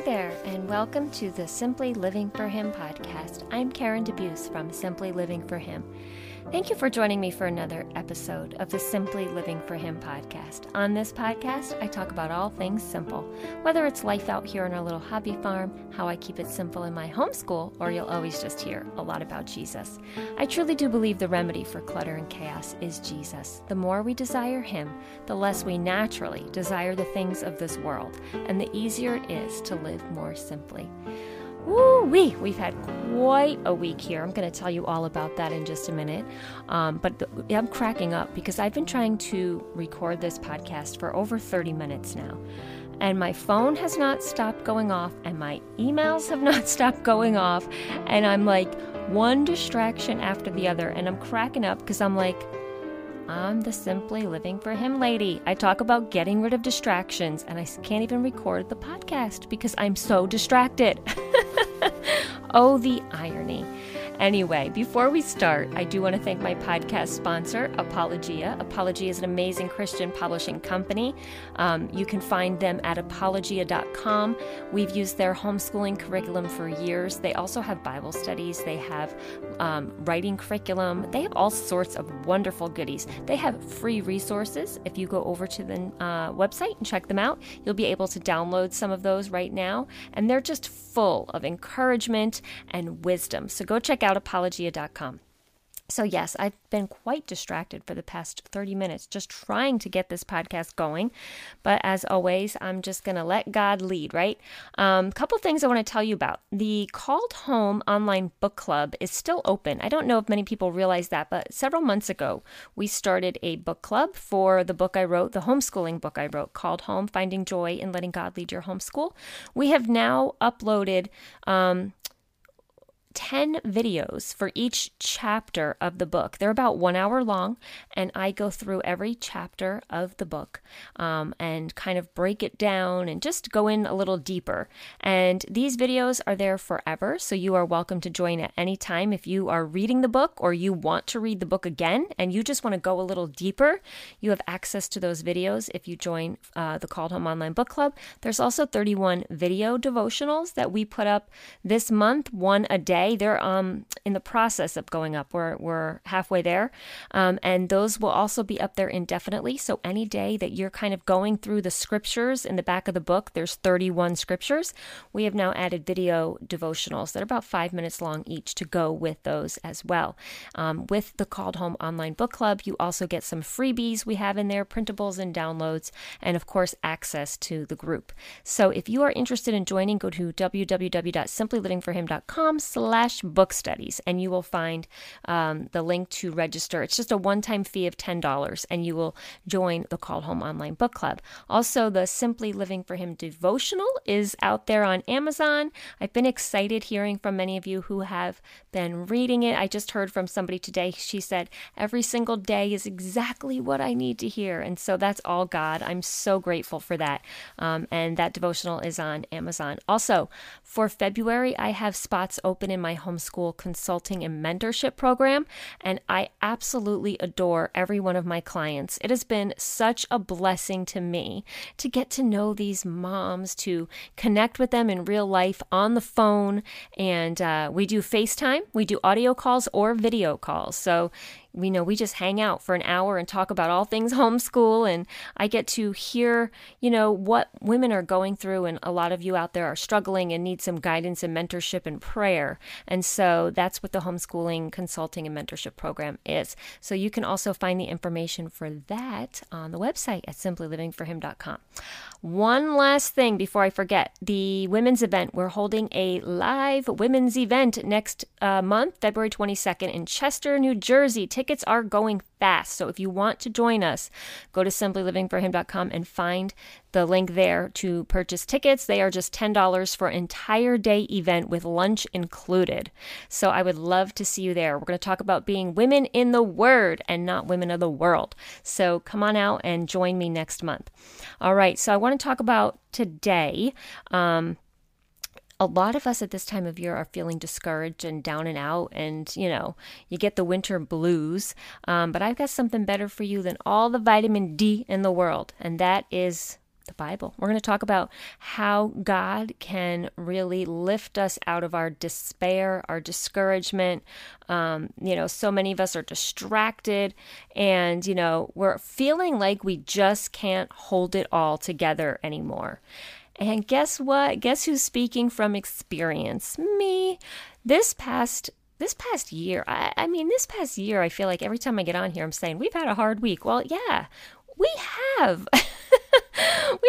Hi there, and welcome to the Simply Living for Him podcast. I'm Karen DeBeus from Simply Living for Him. Thank you for joining me for another episode of the Simply Living for Him podcast. On this podcast, I talk about all things simple, whether it's life out here on our little hobby farm, how I keep it simple in my homeschool, or you'll always just hear a lot about Jesus. I truly do believe the remedy for clutter and chaos is Jesus. The more we desire Him, the less we naturally desire the things of this world, and the easier it is to live more simply. Woo wee! We've had quite a week here. I'm going to tell you all about that in just a minute. Um, but the, I'm cracking up because I've been trying to record this podcast for over 30 minutes now. And my phone has not stopped going off, and my emails have not stopped going off. And I'm like, one distraction after the other. And I'm cracking up because I'm like, I'm the Simply Living for Him lady. I talk about getting rid of distractions, and I can't even record the podcast because I'm so distracted. oh, the irony. Anyway, before we start, I do want to thank my podcast sponsor, Apologia. Apologia is an amazing Christian publishing company. Um, you can find them at apologia.com. We've used their homeschooling curriculum for years. They also have Bible studies, they have um, writing curriculum, they have all sorts of wonderful goodies. They have free resources. If you go over to the uh, website and check them out, you'll be able to download some of those right now. And they're just full of encouragement and wisdom. So go check out apologia.com. So, yes, I've been quite distracted for the past 30 minutes just trying to get this podcast going. But as always, I'm just going to let God lead, right? A um, couple things I want to tell you about. The Called Home online book club is still open. I don't know if many people realize that, but several months ago, we started a book club for the book I wrote, the homeschooling book I wrote, called Home Finding Joy in Letting God Lead Your Homeschool. We have now uploaded. Um, 10 videos for each chapter of the book. They're about one hour long, and I go through every chapter of the book um, and kind of break it down and just go in a little deeper. And these videos are there forever, so you are welcome to join at any time if you are reading the book or you want to read the book again and you just want to go a little deeper. You have access to those videos if you join uh, the Called Home Online Book Club. There's also 31 video devotionals that we put up this month, one a day day. They're um, in the process of going up. We're, we're halfway there. Um, and those will also be up there indefinitely. So any day that you're kind of going through the scriptures in the back of the book, there's 31 scriptures. We have now added video devotionals that are about five minutes long each to go with those as well. Um, with the Called Home Online Book Club, you also get some freebies we have in there, printables and downloads, and of course, access to the group. So if you are interested in joining, go to www.simplylivingforhim.com slash book studies and you will find um, the link to register. It's just a one time fee of $10 and you will join the Called Home Online Book Club. Also, the Simply Living for Him devotional is out there on Amazon. I've been excited hearing from many of you who have been reading it. I just heard from somebody today. She said, Every single day is exactly what I need to hear. And so that's all God. I'm so grateful for that. Um, and that devotional is on Amazon. Also, for February, I have spots open in in my homeschool consulting and mentorship program, and I absolutely adore every one of my clients. It has been such a blessing to me to get to know these moms, to connect with them in real life on the phone, and uh, we do FaceTime, we do audio calls or video calls. So we know we just hang out for an hour and talk about all things homeschool and I get to hear, you know, what women are going through and a lot of you out there are struggling and need some guidance and mentorship and prayer. And so that's what the homeschooling consulting and mentorship program is. So you can also find the information for that on the website at simplylivingforhim.com. One last thing before I forget the women's event. We're holding a live women's event next uh, month, February 22nd, in Chester, New Jersey. Tickets are going fast. So if you want to join us, go to simplylivingforhim.com and find the link there to purchase tickets. They are just $10 for an entire day event with lunch included. So I would love to see you there. We're going to talk about being women in the word and not women of the world. So come on out and join me next month. All right. So I want to talk about today. Um, a lot of us at this time of year are feeling discouraged and down and out, and you know, you get the winter blues. Um, but I've got something better for you than all the vitamin D in the world, and that is the Bible. We're going to talk about how God can really lift us out of our despair, our discouragement. Um, you know, so many of us are distracted and, you know, we're feeling like we just can't hold it all together anymore. And guess what? Guess who's speaking from experience? Me. This past this past year, I, I, mean, this past year, I feel like every time I get on here, I'm saying, we've had a hard week. Well, yeah, we have. we've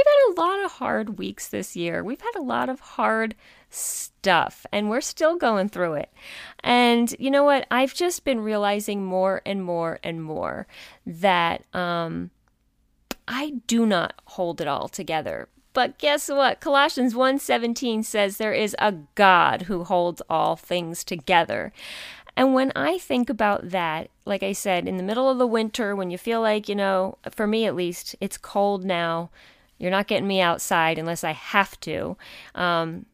had a lot of hard weeks this year. We've had a lot of hard stuff, and we're still going through it. And you know what? I've just been realizing more and more and more that um, I do not hold it all together but guess what? Colossians 1:17 says there is a God who holds all things together. And when I think about that, like I said, in the middle of the winter when you feel like, you know, for me at least, it's cold now. You're not getting me outside unless I have to. Um,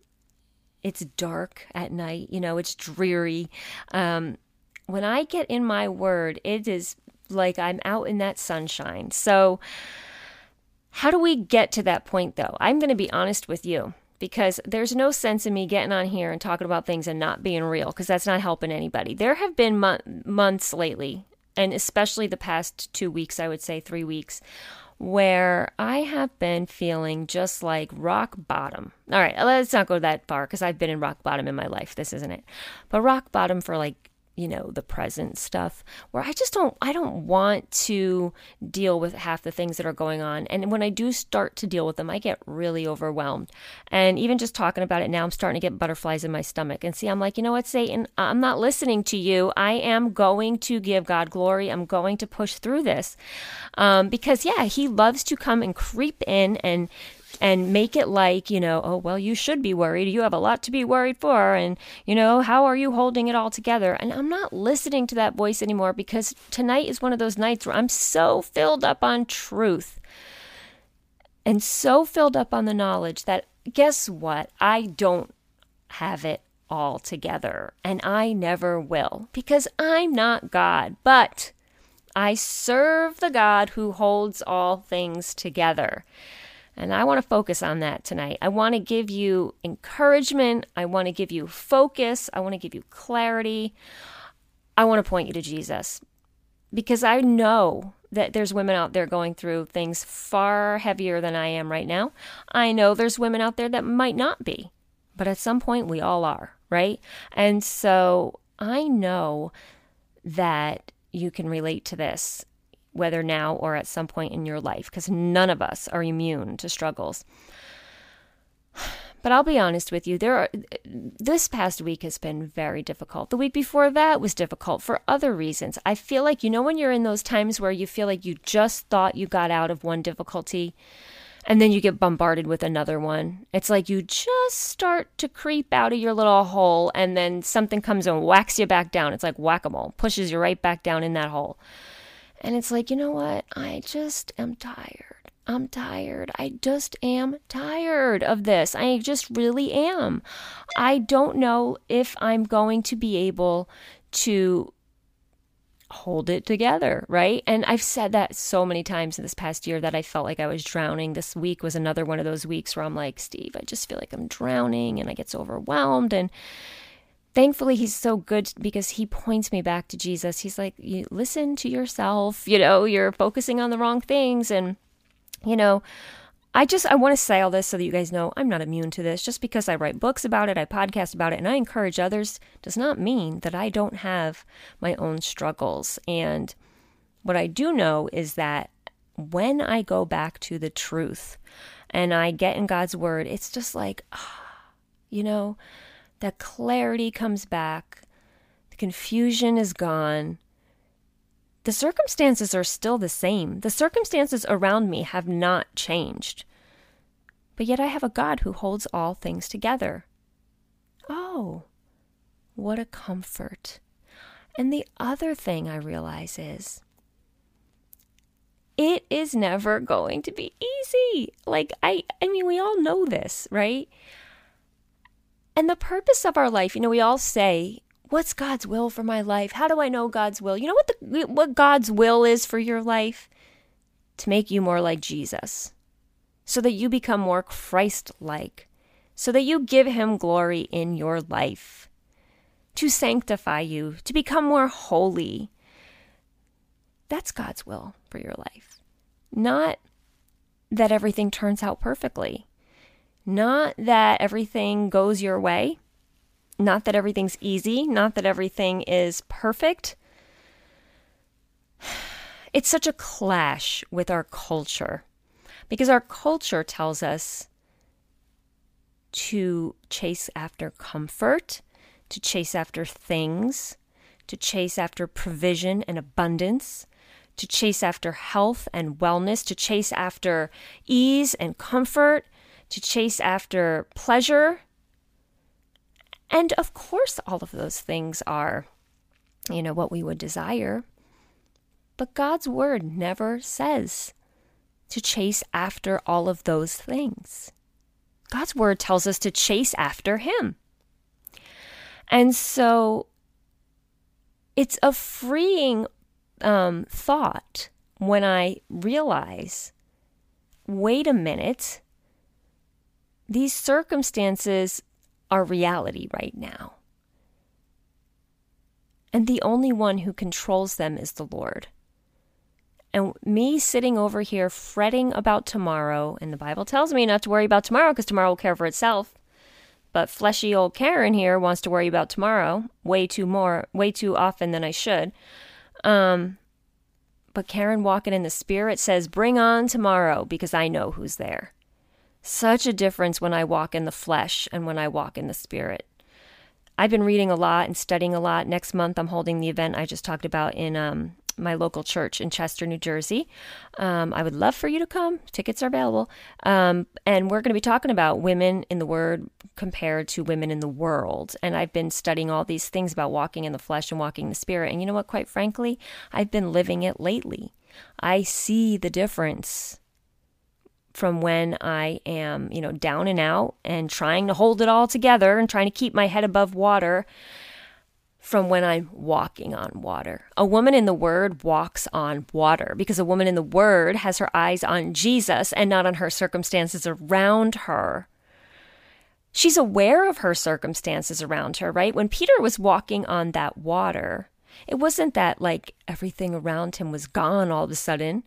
it's dark at night, you know, it's dreary. Um, when I get in my word, it is like I'm out in that sunshine. So, how do we get to that point, though? I'm going to be honest with you because there's no sense in me getting on here and talking about things and not being real because that's not helping anybody. There have been mo- months lately, and especially the past two weeks, I would say three weeks, where I have been feeling just like rock bottom. All right, let's not go that far because I've been in rock bottom in my life. This isn't it. But rock bottom for like you know the present stuff where i just don't i don't want to deal with half the things that are going on. And when i do start to deal with them i get really overwhelmed. And even just talking about it now i'm starting to get butterflies in my stomach. And see i'm like you know what satan? I'm not listening to you. I am going to give god glory. I'm going to push through this. Um, because yeah he loves to come and creep in and and make it like, you know, oh, well, you should be worried. You have a lot to be worried for. And, you know, how are you holding it all together? And I'm not listening to that voice anymore because tonight is one of those nights where I'm so filled up on truth and so filled up on the knowledge that guess what? I don't have it all together and I never will because I'm not God. But I serve the God who holds all things together. And I want to focus on that tonight. I want to give you encouragement. I want to give you focus. I want to give you clarity. I want to point you to Jesus because I know that there's women out there going through things far heavier than I am right now. I know there's women out there that might not be, but at some point we all are, right? And so I know that you can relate to this whether now or at some point in your life, because none of us are immune to struggles. But I'll be honest with you, there are this past week has been very difficult. The week before that was difficult for other reasons. I feel like you know when you're in those times where you feel like you just thought you got out of one difficulty and then you get bombarded with another one. It's like you just start to creep out of your little hole and then something comes and whacks you back down. It's like whack-a-mole, pushes you right back down in that hole. And it's like, you know what? I just am tired. I'm tired. I just am tired of this. I just really am. I don't know if I'm going to be able to hold it together, right? And I've said that so many times in this past year that I felt like I was drowning. This week was another one of those weeks where I'm like, Steve, I just feel like I'm drowning and I get so overwhelmed and thankfully he's so good because he points me back to Jesus. He's like, you listen to yourself, you know, you're focusing on the wrong things and you know, I just I want to say all this so that you guys know I'm not immune to this. Just because I write books about it, I podcast about it, and I encourage others does not mean that I don't have my own struggles. And what I do know is that when I go back to the truth and I get in God's word, it's just like, ah, you know, that clarity comes back, the confusion is gone. The circumstances are still the same. The circumstances around me have not changed. But yet I have a God who holds all things together. Oh, what a comfort. And the other thing I realize is it is never going to be easy. Like I I mean we all know this, right? And the purpose of our life, you know, we all say, What's God's will for my life? How do I know God's will? You know what the what God's will is for your life? To make you more like Jesus. so that you become more Christ like, so that you give Him glory in your life, to sanctify you, to become more holy. That's God's will for your life. Not that everything turns out perfectly, not that everything goes your way, not that everything's easy, not that everything is perfect. It's such a clash with our culture because our culture tells us to chase after comfort, to chase after things, to chase after provision and abundance, to chase after health and wellness, to chase after ease and comfort, to chase after pleasure. And of course, all of those things are, you know, what we would desire. But God's word never says to chase after all of those things. God's word tells us to chase after Him. And so it's a freeing um, thought when I realize wait a minute, these circumstances are reality right now. And the only one who controls them is the Lord. And me sitting over here fretting about tomorrow, and the Bible tells me not to worry about tomorrow because tomorrow will care for itself. But fleshy old Karen here wants to worry about tomorrow way too more, way too often than I should. Um, but Karen walking in the spirit says, "Bring on tomorrow because I know who's there." Such a difference when I walk in the flesh and when I walk in the spirit. I've been reading a lot and studying a lot. Next month, I'm holding the event I just talked about in um, my local church in Chester, New Jersey. Um, I would love for you to come. Tickets are available. Um, and we're going to be talking about women in the Word compared to women in the world. And I've been studying all these things about walking in the flesh and walking in the Spirit. And you know what? Quite frankly, I've been living it lately. I see the difference from when I am, you know, down and out and trying to hold it all together and trying to keep my head above water from when I'm walking on water. A woman in the Word walks on water because a woman in the Word has her eyes on Jesus and not on her circumstances around her. She's aware of her circumstances around her, right? When Peter was walking on that water, it wasn't that like everything around him was gone all of a sudden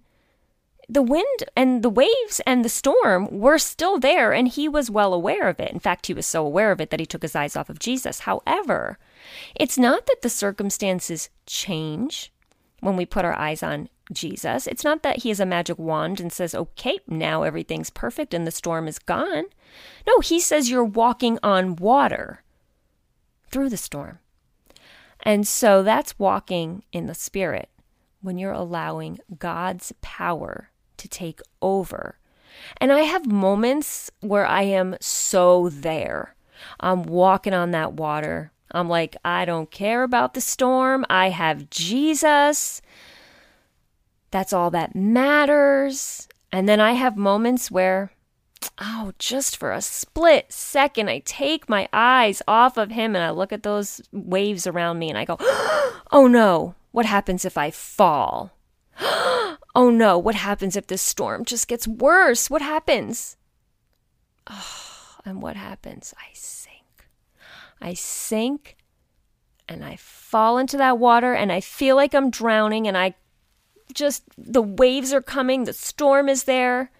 the wind and the waves and the storm were still there, and he was well aware of it. In fact, he was so aware of it that he took his eyes off of Jesus. However, it's not that the circumstances change when we put our eyes on Jesus. It's not that he has a magic wand and says, okay, now everything's perfect and the storm is gone. No, he says you're walking on water through the storm. And so that's walking in the Spirit when you're allowing God's power to take over. And I have moments where I am so there. I'm walking on that water. I'm like, I don't care about the storm. I have Jesus. That's all that matters. And then I have moments where, oh, just for a split second, I take my eyes off of him and I look at those waves around me and I go, oh no, what happens if I fall? Oh no, what happens if this storm just gets worse? What happens? Oh, and what happens? I sink. I sink and I fall into that water and I feel like I'm drowning and I just, the waves are coming, the storm is there.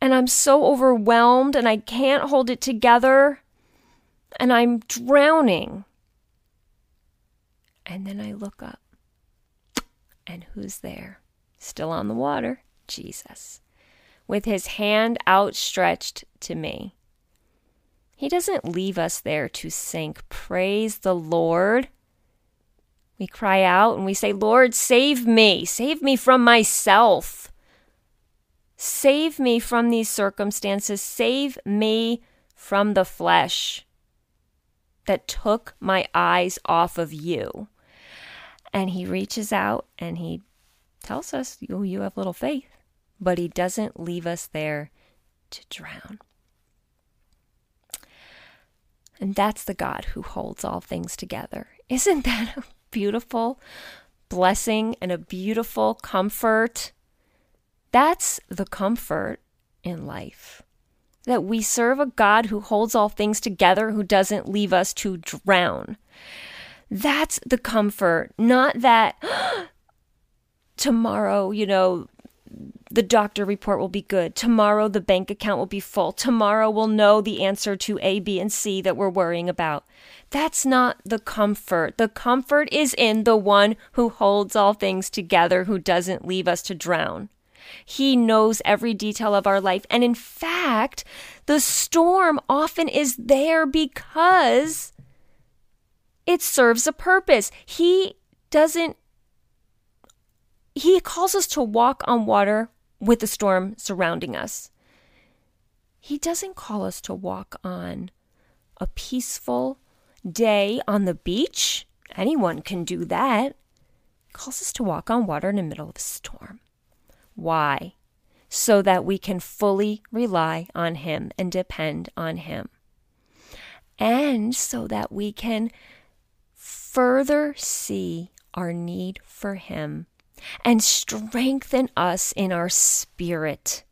And I'm so overwhelmed and I can't hold it together and I'm drowning. And then I look up and who's there? Still on the water? Jesus. With his hand outstretched to me. He doesn't leave us there to sink. Praise the Lord. We cry out and we say, Lord, save me. Save me from myself. Save me from these circumstances. Save me from the flesh that took my eyes off of you. And he reaches out and he tells us, oh, you have little faith. But he doesn't leave us there to drown. And that's the God who holds all things together. Isn't that a beautiful blessing and a beautiful comfort? That's the comfort in life. That we serve a God who holds all things together, who doesn't leave us to drown. That's the comfort, not that tomorrow, you know, the doctor report will be good. Tomorrow, the bank account will be full. Tomorrow, we'll know the answer to A, B, and C that we're worrying about. That's not the comfort. The comfort is in the one who holds all things together, who doesn't leave us to drown. He knows every detail of our life. And in fact, the storm often is there because it serves a purpose. He doesn't, he calls us to walk on water with the storm surrounding us. He doesn't call us to walk on a peaceful day on the beach. Anyone can do that. He calls us to walk on water in the middle of a storm. Why? So that we can fully rely on Him and depend on Him. And so that we can further see our need for Him and strengthen us in our spirit.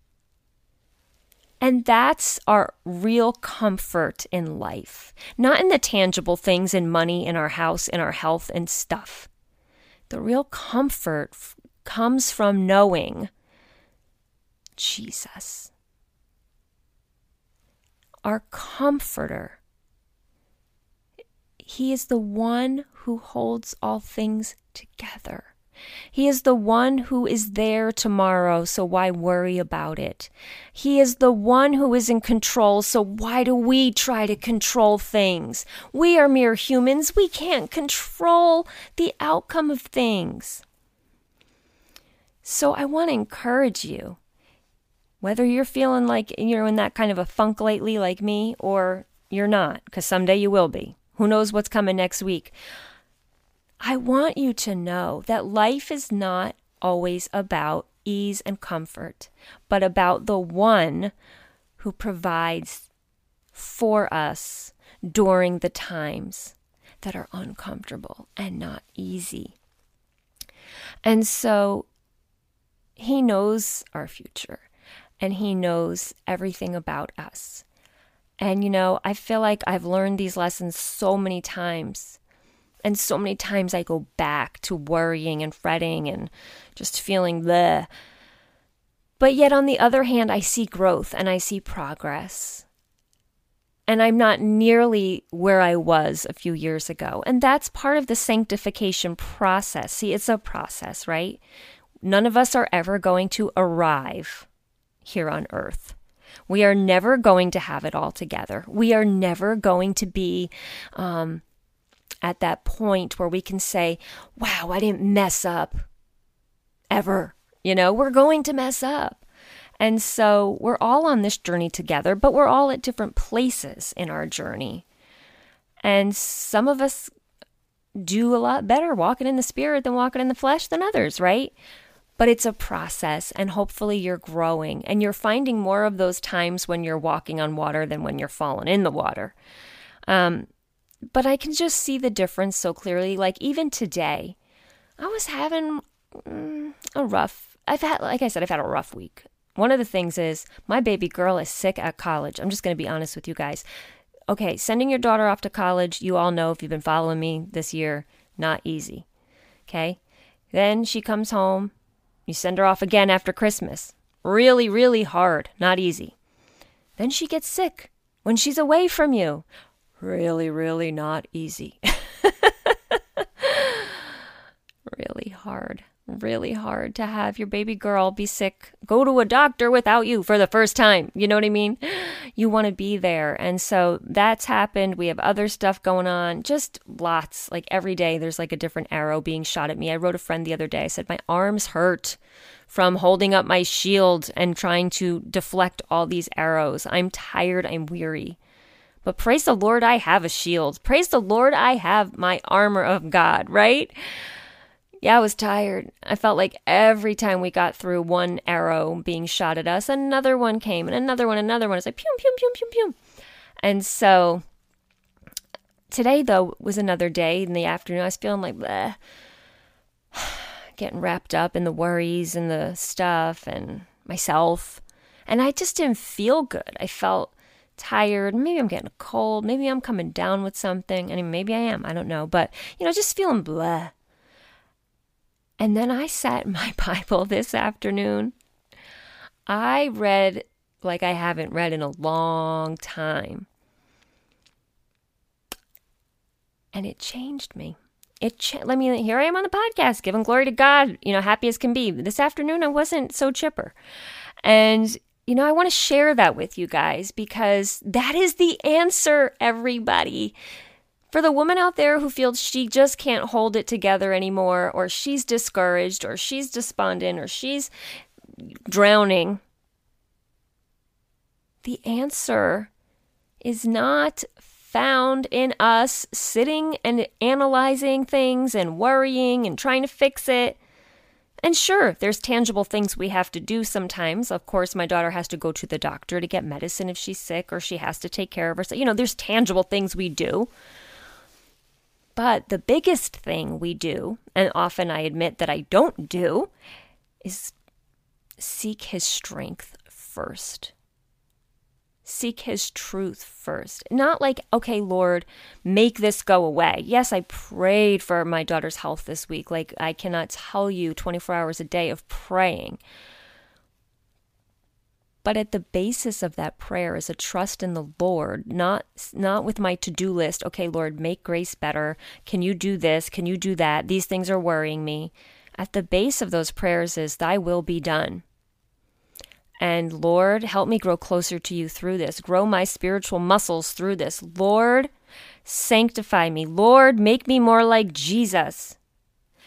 And that's our real comfort in life, not in the tangible things in money, in our house, in our health and stuff. The real comfort f- comes from knowing Jesus, our comforter. He is the one who holds all things together. He is the one who is there tomorrow, so why worry about it? He is the one who is in control, so why do we try to control things? We are mere humans. We can't control the outcome of things. So I want to encourage you, whether you're feeling like you're in that kind of a funk lately, like me, or you're not, because someday you will be. Who knows what's coming next week? I want you to know that life is not always about ease and comfort, but about the one who provides for us during the times that are uncomfortable and not easy. And so he knows our future and he knows everything about us. And you know, I feel like I've learned these lessons so many times and so many times I go back to worrying and fretting and just feeling the. But yet, on the other hand, I see growth and I see progress. And I'm not nearly where I was a few years ago. And that's part of the sanctification process. See, it's a process, right? None of us are ever going to arrive here on earth. We are never going to have it all together. We are never going to be um, at that point where we can say, wow, I didn't mess up ever. You know, we're going to mess up. And so we're all on this journey together, but we're all at different places in our journey. And some of us do a lot better walking in the spirit than walking in the flesh than others, right? But it's a process, and hopefully you're growing and you're finding more of those times when you're walking on water than when you're falling in the water. Um, but I can just see the difference so clearly. Like even today, I was having mm, a rough. I've had, like I said, I've had a rough week. One of the things is my baby girl is sick at college. I'm just going to be honest with you guys. Okay, sending your daughter off to college, you all know if you've been following me this year, not easy. Okay? Then she comes home. You send her off again after Christmas. Really, really hard, not easy. Then she gets sick when she's away from you really, really not easy. really hard. Really hard to have your baby girl be sick, go to a doctor without you for the first time. You know what I mean? You want to be there. And so that's happened. We have other stuff going on, just lots. Like every day, there's like a different arrow being shot at me. I wrote a friend the other day. I said, My arms hurt from holding up my shield and trying to deflect all these arrows. I'm tired. I'm weary. But praise the Lord, I have a shield. Praise the Lord, I have my armor of God, right? Yeah, I was tired. I felt like every time we got through one arrow being shot at us, another one came, and another one, another one. It's like, pum, pum, pum, pum, pum. And so today, though, was another day in the afternoon. I was feeling like, bleh, getting wrapped up in the worries and the stuff and myself. And I just didn't feel good. I felt tired. Maybe I'm getting a cold. Maybe I'm coming down with something. I mean, maybe I am. I don't know. But, you know, just feeling blah. And then I sat in my Bible this afternoon. I read like I haven't read in a long time. And it changed me. It cha- let me here I am on the podcast giving glory to God, you know, happy as can be. This afternoon I wasn't so chipper. And you know, I want to share that with you guys because that is the answer, everybody. For the woman out there who feels she just can't hold it together anymore, or she's discouraged, or she's despondent, or she's drowning, the answer is not found in us sitting and analyzing things and worrying and trying to fix it. And sure, there's tangible things we have to do sometimes. Of course, my daughter has to go to the doctor to get medicine if she's sick or she has to take care of herself. You know, there's tangible things we do. But the biggest thing we do, and often I admit that I don't do, is seek his strength first seek his truth first. Not like, okay, Lord, make this go away. Yes, I prayed for my daughter's health this week. Like, I cannot tell you 24 hours a day of praying. But at the basis of that prayer is a trust in the Lord, not not with my to-do list. Okay, Lord, make grace better. Can you do this? Can you do that? These things are worrying me. At the base of those prayers is thy will be done. And Lord, help me grow closer to you through this. Grow my spiritual muscles through this. Lord, sanctify me. Lord, make me more like Jesus.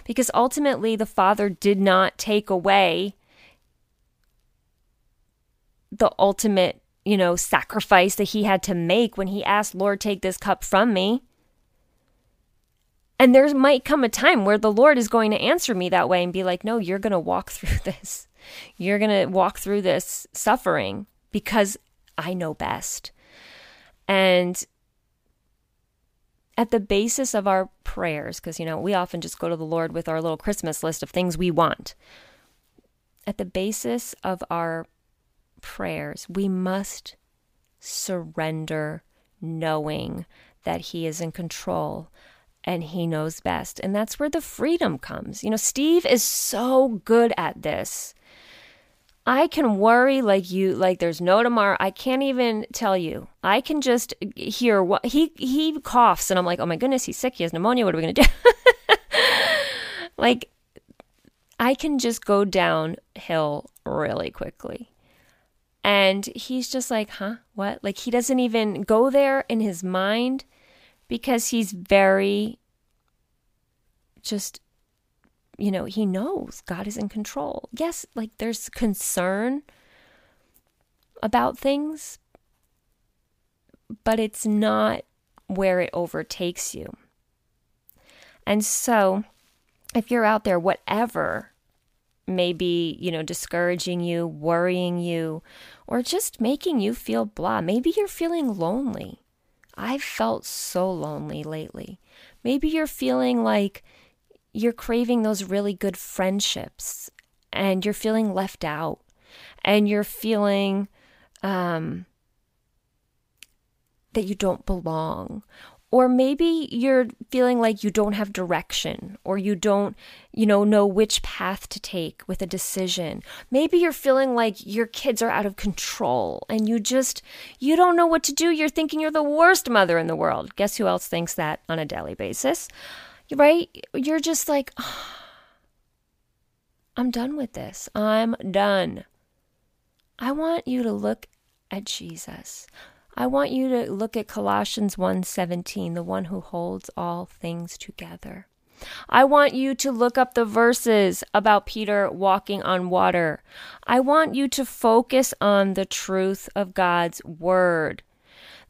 Because ultimately, the Father did not take away the ultimate, you know, sacrifice that he had to make when he asked, Lord, take this cup from me. And there might come a time where the Lord is going to answer me that way and be like, no, you're going to walk through this. You're going to walk through this suffering because I know best. And at the basis of our prayers, because, you know, we often just go to the Lord with our little Christmas list of things we want. At the basis of our prayers, we must surrender knowing that He is in control and he knows best. And that's where the freedom comes. You know, Steve is so good at this. I can worry like you like there's no tomorrow. I can't even tell you. I can just hear what he he coughs and I'm like, "Oh my goodness, he's sick. He has pneumonia. What are we going to do?" like I can just go downhill really quickly. And he's just like, "Huh? What?" Like he doesn't even go there in his mind because he's very just you know, he knows God is in control. Yes, like there's concern about things, but it's not where it overtakes you. And so, if you're out there, whatever may be, you know, discouraging you, worrying you, or just making you feel blah, maybe you're feeling lonely. I've felt so lonely lately. Maybe you're feeling like you're craving those really good friendships and you're feeling left out and you're feeling um, that you don't belong. Or maybe you're feeling like you don't have direction or you don't, you know, know which path to take with a decision. Maybe you're feeling like your kids are out of control and you just you don't know what to do. You're thinking you're the worst mother in the world. Guess who else thinks that on a daily basis? right? You're just like, oh, I'm done with this. I'm done. I want you to look at Jesus. I want you to look at Colossians 1:17, the one who holds all things together. I want you to look up the verses about Peter walking on water. I want you to focus on the truth of God's word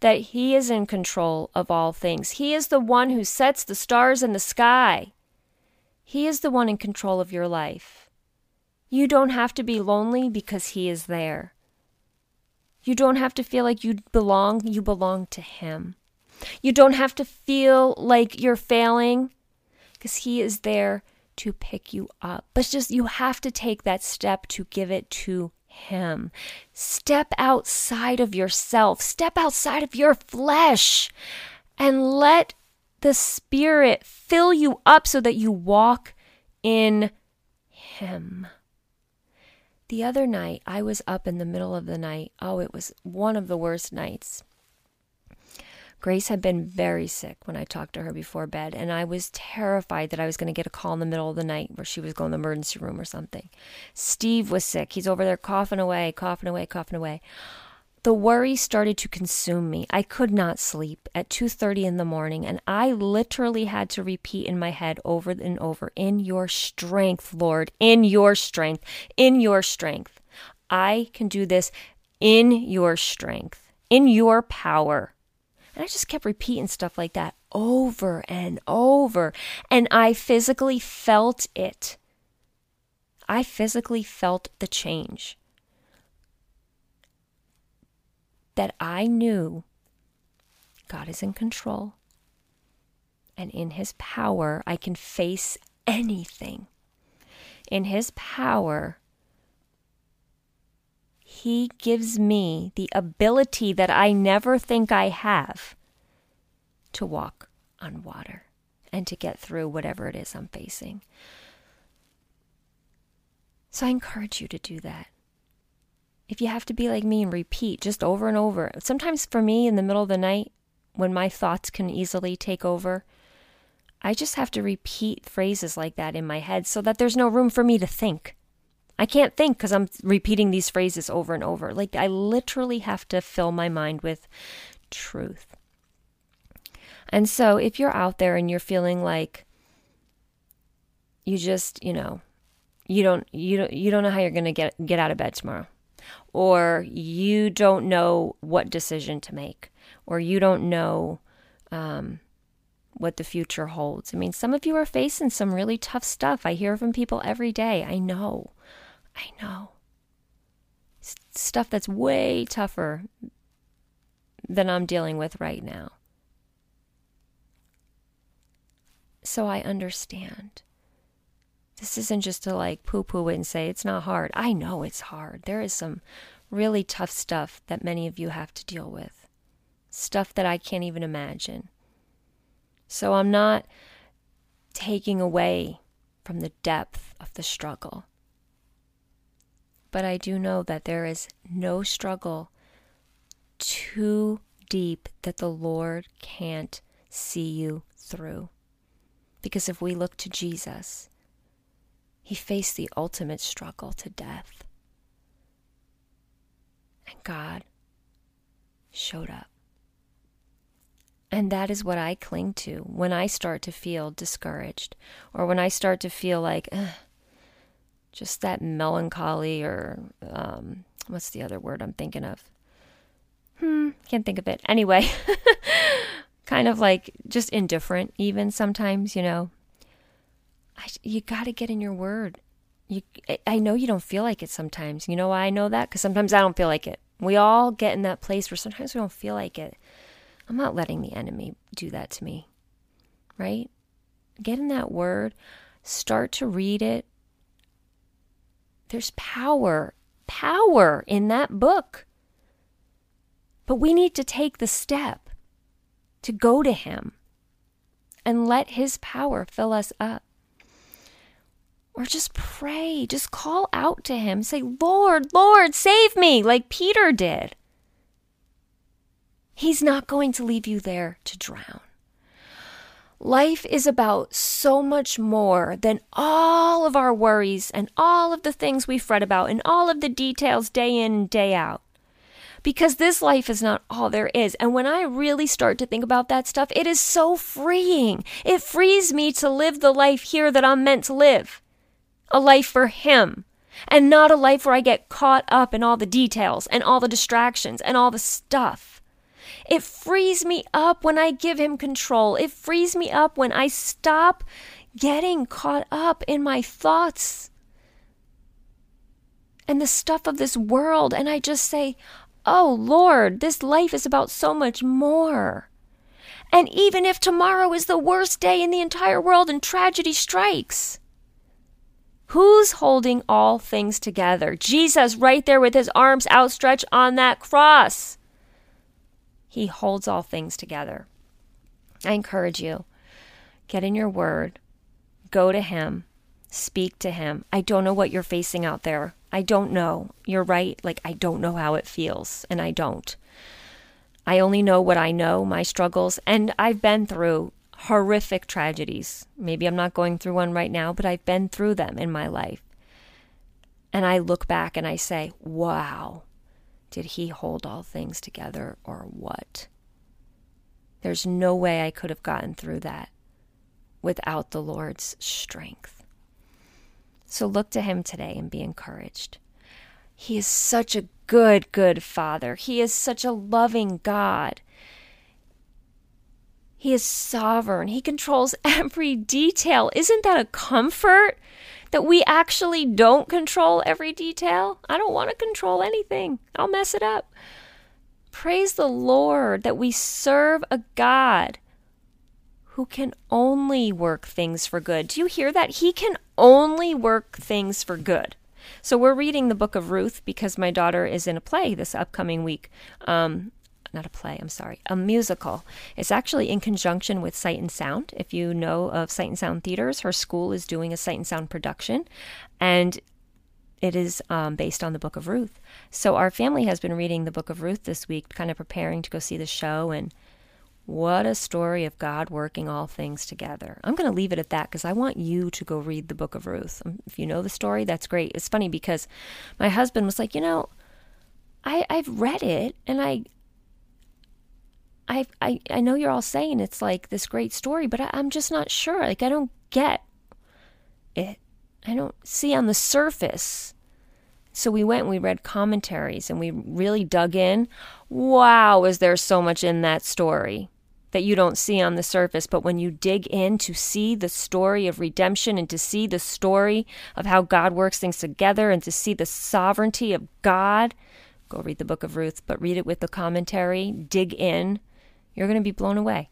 that He is in control of all things. He is the one who sets the stars in the sky. He is the one in control of your life. You don't have to be lonely because He is there. You don't have to feel like you belong, you belong to Him. You don't have to feel like you're failing because He is there to pick you up. But just you have to take that step to give it to Him. Step outside of yourself, step outside of your flesh, and let the Spirit fill you up so that you walk in Him. The other night, I was up in the middle of the night. Oh, it was one of the worst nights. Grace had been very sick when I talked to her before bed, and I was terrified that I was going to get a call in the middle of the night where she was going to the emergency room or something. Steve was sick. He's over there coughing away, coughing away, coughing away. The worry started to consume me. I could not sleep at 2:30 in the morning and I literally had to repeat in my head over and over, "In your strength, Lord, in your strength, in your strength. I can do this in your strength, in your power." And I just kept repeating stuff like that over and over. And I physically felt it. I physically felt the change. That I knew God is in control. And in His power, I can face anything. In His power, he gives me the ability that I never think I have to walk on water and to get through whatever it is I'm facing. So I encourage you to do that. If you have to be like me and repeat just over and over, sometimes for me in the middle of the night, when my thoughts can easily take over, I just have to repeat phrases like that in my head so that there's no room for me to think. I can't think because I'm repeating these phrases over and over. Like, I literally have to fill my mind with truth. And so, if you're out there and you're feeling like you just, you know, you don't you don't you don't know how you're going to get get out of bed tomorrow or you don't know what decision to make or you don't know um, what the future holds. I mean, some of you are facing some really tough stuff. I hear from people every day. I know. I know. Stuff that's way tougher than I'm dealing with right now. So I understand. This isn't just to like poo poo it and say it's not hard. I know it's hard. There is some really tough stuff that many of you have to deal with, stuff that I can't even imagine. So I'm not taking away from the depth of the struggle. But I do know that there is no struggle too deep that the Lord can't see you through. Because if we look to Jesus, he faced the ultimate struggle to death. And God showed up. And that is what I cling to when I start to feel discouraged or when I start to feel like, just that melancholy or um, what's the other word I'm thinking of? Hmm, can't think of it. Anyway, kind of like just indifferent, even sometimes, you know. I, you got to get in your word. You, I know you don't feel like it sometimes. You know why I know that? Because sometimes I don't feel like it. We all get in that place where sometimes we don't feel like it. I'm not letting the enemy do that to me, right? Get in that word, start to read it, there's power, power in that book. But we need to take the step to go to Him and let His power fill us up. Or just pray, just call out to Him. Say, Lord, Lord, save me, like Peter did. He's not going to leave you there to drown. Life is about so much more than all of our worries and all of the things we fret about and all of the details day in and day out. Because this life is not all there is. And when I really start to think about that stuff, it is so freeing. It frees me to live the life here that I'm meant to live a life for Him. And not a life where I get caught up in all the details and all the distractions and all the stuff. It frees me up when I give Him control. It frees me up when I stop getting caught up in my thoughts and the stuff of this world. And I just say, Oh Lord, this life is about so much more. And even if tomorrow is the worst day in the entire world and tragedy strikes, Who's holding all things together? Jesus, right there with his arms outstretched on that cross. He holds all things together. I encourage you get in your word, go to him, speak to him. I don't know what you're facing out there. I don't know. You're right. Like, I don't know how it feels, and I don't. I only know what I know, my struggles, and I've been through horrific tragedies. Maybe I'm not going through one right now, but I've been through them in my life. And I look back and I say, wow, did he hold all things together or what? There's no way I could have gotten through that without the Lord's strength. So look to him today and be encouraged. He is such a good, good Father. He is such a loving God. He is sovereign. He controls every detail. Isn't that a comfort that we actually don't control every detail? I don't want to control anything, I'll mess it up. Praise the Lord that we serve a God who can only work things for good. Do you hear that? He can only work things for good. So we're reading the book of Ruth because my daughter is in a play this upcoming week. Um, not a play, I'm sorry, a musical. It's actually in conjunction with Sight and Sound. If you know of Sight and Sound Theaters, her school is doing a Sight and Sound production, and it is um, based on the Book of Ruth. So our family has been reading the Book of Ruth this week, kind of preparing to go see the show, and what a story of God working all things together. I'm going to leave it at that because I want you to go read the Book of Ruth. Um, if you know the story, that's great. It's funny because my husband was like, you know, I, I've read it and I, I, I, I know you're all saying it's like this great story, but I, I'm just not sure. Like, I don't get it. I don't see on the surface. So we went and we read commentaries and we really dug in. Wow, is there so much in that story that you don't see on the surface? But when you dig in to see the story of redemption and to see the story of how God works things together and to see the sovereignty of God, go read the book of Ruth, but read it with the commentary, dig in you're going to be blown away.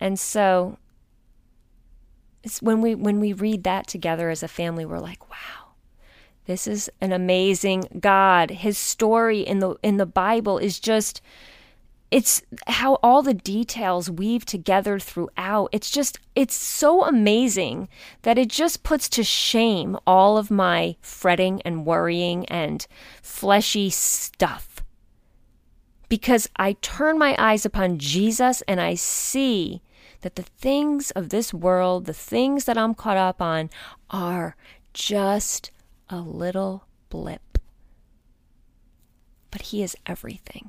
And so it's when we when we read that together as a family we're like, wow. This is an amazing God. His story in the in the Bible is just it's how all the details weave together throughout. It's just, it's so amazing that it just puts to shame all of my fretting and worrying and fleshy stuff because I turn my eyes upon Jesus and I see that the things of this world, the things that I'm caught up on, are just a little blip. But He is everything.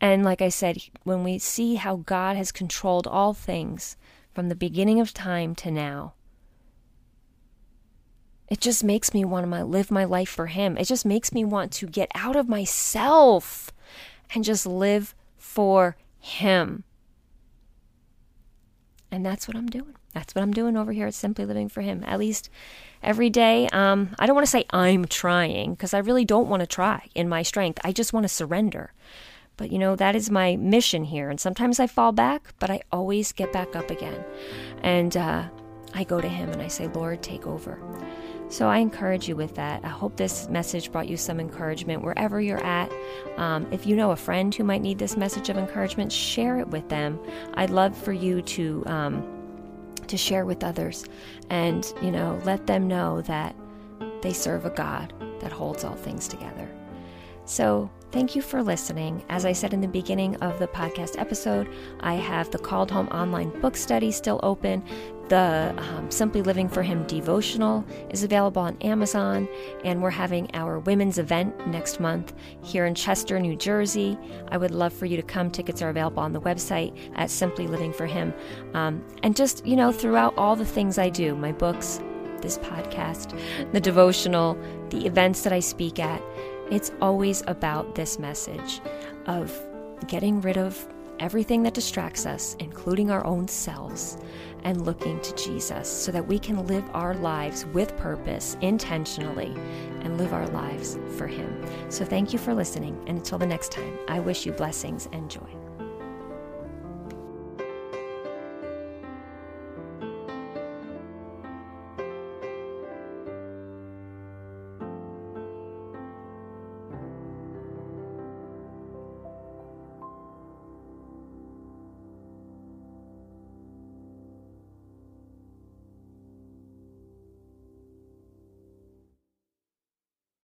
And like I said, when we see how God has controlled all things from the beginning of time to now, it just makes me want to live my life for Him. It just makes me want to get out of myself and just live for Him. And that's what I'm doing. That's what I'm doing over here at Simply Living for Him. At least every day. Um, I don't want to say I'm trying because I really don't want to try in my strength. I just want to surrender. But you know, that is my mission here. And sometimes I fall back, but I always get back up again. And uh, I go to Him and I say, Lord, take over. So I encourage you with that. I hope this message brought you some encouragement wherever you're at. Um, if you know a friend who might need this message of encouragement, share it with them. I'd love for you to um, to share with others, and you know, let them know that they serve a God that holds all things together. So Thank you for listening. As I said in the beginning of the podcast episode, I have the Called Home online book study still open. The um, Simply Living for Him devotional is available on Amazon, and we're having our women's event next month here in Chester, New Jersey. I would love for you to come. Tickets are available on the website at Simply Living for Him. Um, and just, you know, throughout all the things I do my books, this podcast, the devotional, the events that I speak at it's always about this message of getting rid of everything that distracts us, including our own selves, and looking to Jesus so that we can live our lives with purpose intentionally and live our lives for Him. So, thank you for listening. And until the next time, I wish you blessings and joy.